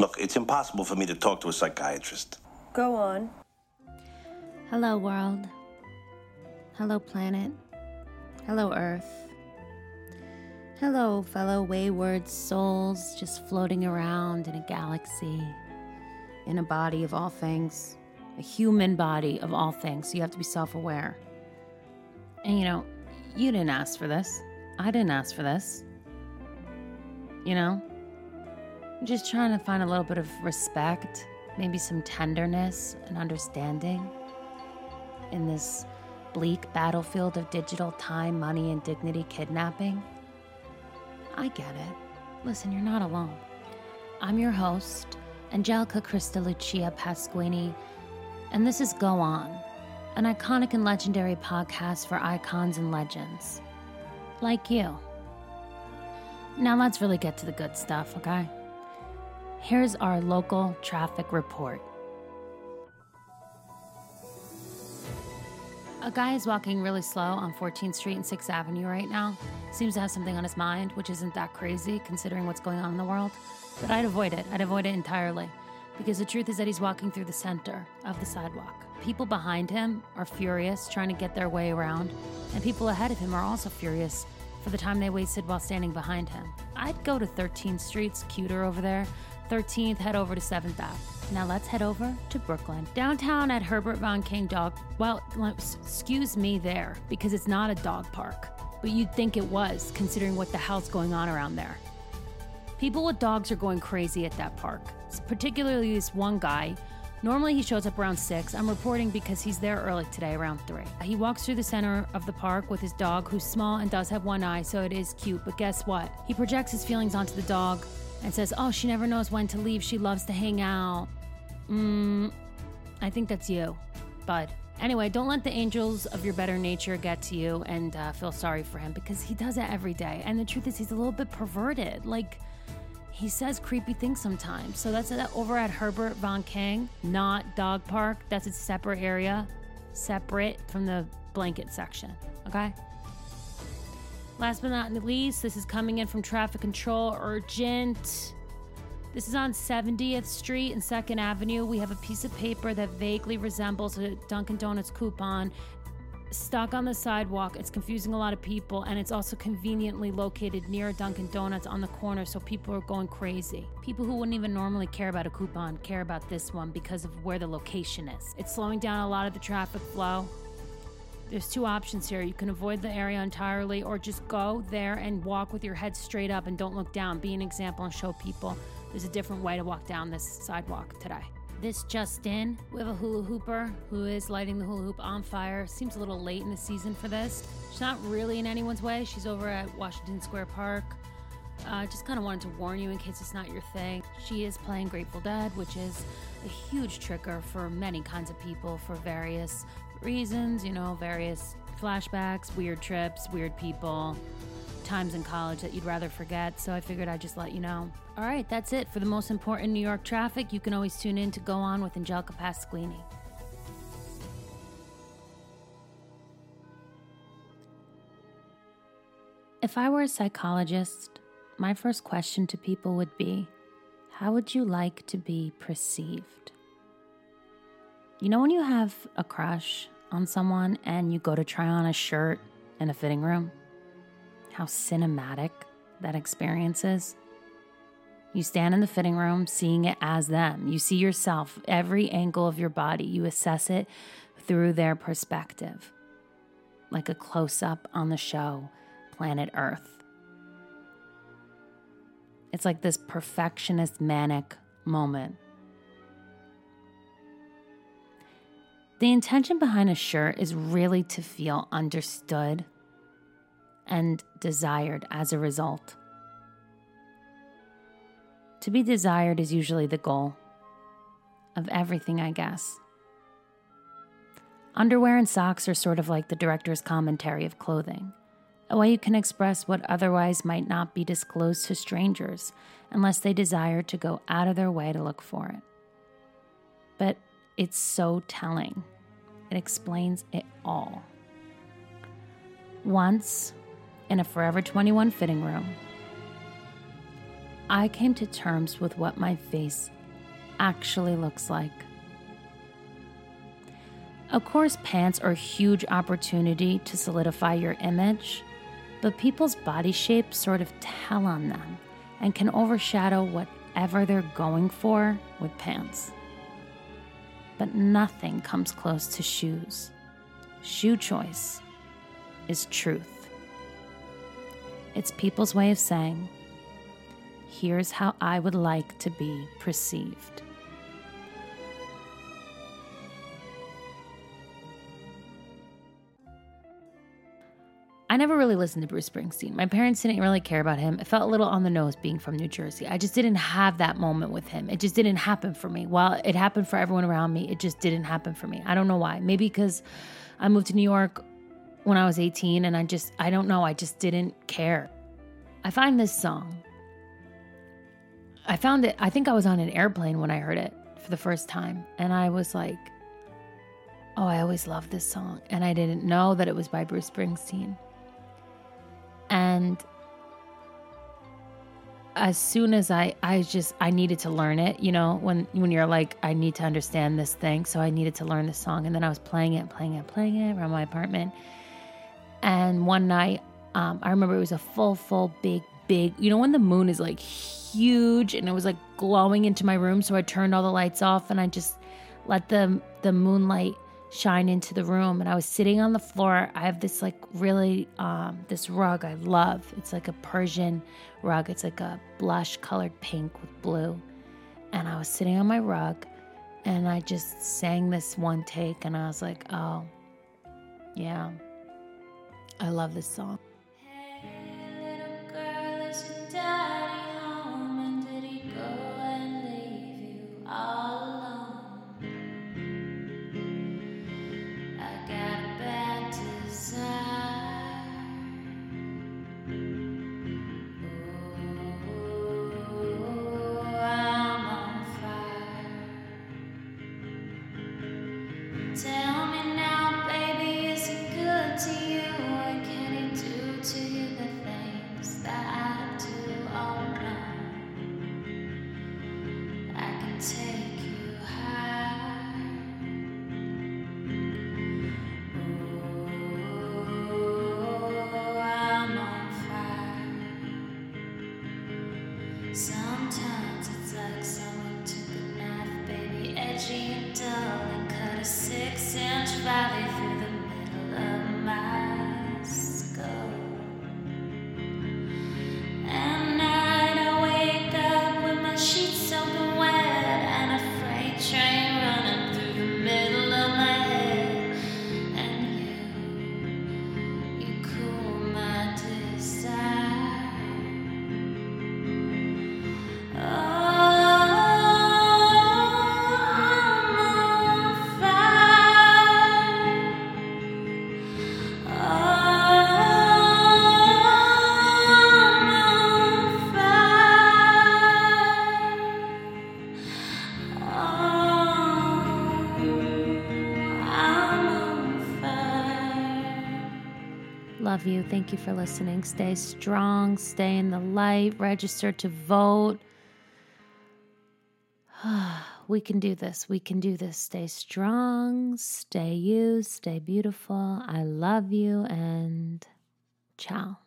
Look, it's impossible for me to talk to a psychiatrist. Go on. Hello, world. Hello, planet. Hello, Earth. Hello, fellow wayward souls just floating around in a galaxy, in a body of all things, a human body of all things. So you have to be self aware. And you know, you didn't ask for this. I didn't ask for this. You know? Just trying to find a little bit of respect, maybe some tenderness and understanding in this bleak battlefield of digital time, money, and dignity kidnapping. I get it. Listen, you're not alone. I'm your host, Angelica Krista Lucia Pasquini, and this is Go On, an iconic and legendary podcast for icons and legends. Like you. Now let's really get to the good stuff, okay? Here's our local traffic report. A guy is walking really slow on 14th Street and 6th Avenue right now. Seems to have something on his mind, which isn't that crazy considering what's going on in the world. But I'd avoid it. I'd avoid it entirely. Because the truth is that he's walking through the center of the sidewalk. People behind him are furious, trying to get their way around, and people ahead of him are also furious for the time they wasted while standing behind him. I'd go to 13th Street's cuter over there. 13th, head over to 7th Ave. Now let's head over to Brooklyn. Downtown at Herbert Von King Dog. Well, excuse me there, because it's not a dog park. But you'd think it was, considering what the hell's going on around there. People with dogs are going crazy at that park, particularly this one guy. Normally he shows up around 6. I'm reporting because he's there early today, around 3. He walks through the center of the park with his dog, who's small and does have one eye, so it is cute. But guess what? He projects his feelings onto the dog and says, Oh, she never knows when to leave. She loves to hang out. Mmm, I think that's you, bud. Anyway, don't let the angels of your better nature get to you and uh, feel sorry for him because he does it every day. And the truth is, he's a little bit perverted. Like, he says creepy things sometimes. So that's over at Herbert Von King, not Dog Park. That's a separate area, separate from the blanket section. Okay? Last but not least, this is coming in from traffic control urgent. This is on 70th Street and 2nd Avenue. We have a piece of paper that vaguely resembles a Dunkin' Donuts coupon stuck on the sidewalk. It's confusing a lot of people, and it's also conveniently located near Dunkin' Donuts on the corner, so people are going crazy. People who wouldn't even normally care about a coupon care about this one because of where the location is. It's slowing down a lot of the traffic flow. There's two options here. You can avoid the area entirely, or just go there and walk with your head straight up and don't look down. Be an example and show people there's a different way to walk down this sidewalk today. This just in, we have a hula hooper who is lighting the hula hoop on fire. Seems a little late in the season for this. She's not really in anyone's way. She's over at Washington Square Park. Uh, just kind of wanted to warn you in case it's not your thing. She is playing Grateful Dead, which is a huge trigger for many kinds of people for various reasons, you know, various flashbacks, weird trips, weird people, times in college that you'd rather forget. So I figured I'd just let you know. All right, that's it. For the most important New York traffic, you can always tune in to Go On with Angelica Pasquini. If I were a psychologist, my first question to people would be How would you like to be perceived? You know, when you have a crush on someone and you go to try on a shirt in a fitting room, how cinematic that experience is? You stand in the fitting room seeing it as them. You see yourself, every angle of your body. You assess it through their perspective, like a close up on the show, Planet Earth. It's like this perfectionist, manic moment. The intention behind a shirt is really to feel understood and desired as a result. To be desired is usually the goal of everything, I guess. Underwear and socks are sort of like the director's commentary of clothing, a way you can express what otherwise might not be disclosed to strangers unless they desire to go out of their way to look for it. But it's so telling. It explains it all. Once, in a Forever 21 fitting room, I came to terms with what my face actually looks like. Of course, pants are a huge opportunity to solidify your image, but people's body shapes sort of tell on them and can overshadow whatever they're going for with pants. But nothing comes close to shoes. Shoe choice is truth. It's people's way of saying, here's how I would like to be perceived. I never really listened to Bruce Springsteen. My parents didn't really care about him. It felt a little on the nose being from New Jersey. I just didn't have that moment with him. It just didn't happen for me. While it happened for everyone around me, it just didn't happen for me. I don't know why. Maybe because I moved to New York when I was 18 and I just, I don't know, I just didn't care. I find this song. I found it, I think I was on an airplane when I heard it for the first time. And I was like, oh, I always loved this song. And I didn't know that it was by Bruce Springsteen. And as soon as I I just I needed to learn it, you know, when when you're like I need to understand this thing, so I needed to learn the song. And then I was playing it, playing it, playing it around my apartment. And one night um, I remember it was a full full big big, you know when the moon is like huge and it was like glowing into my room, so I turned all the lights off and I just let the the moonlight shine into the room and I was sitting on the floor. I have this like really um this rug I love. It's like a Persian rug. It's like a blush colored pink with blue. And I was sitting on my rug and I just sang this one take and I was like, "Oh. Yeah. I love this song." valley Love you. Thank you for listening. Stay strong, stay in the light, register to vote. we can do this. We can do this. Stay strong, stay you, stay beautiful. I love you, and ciao.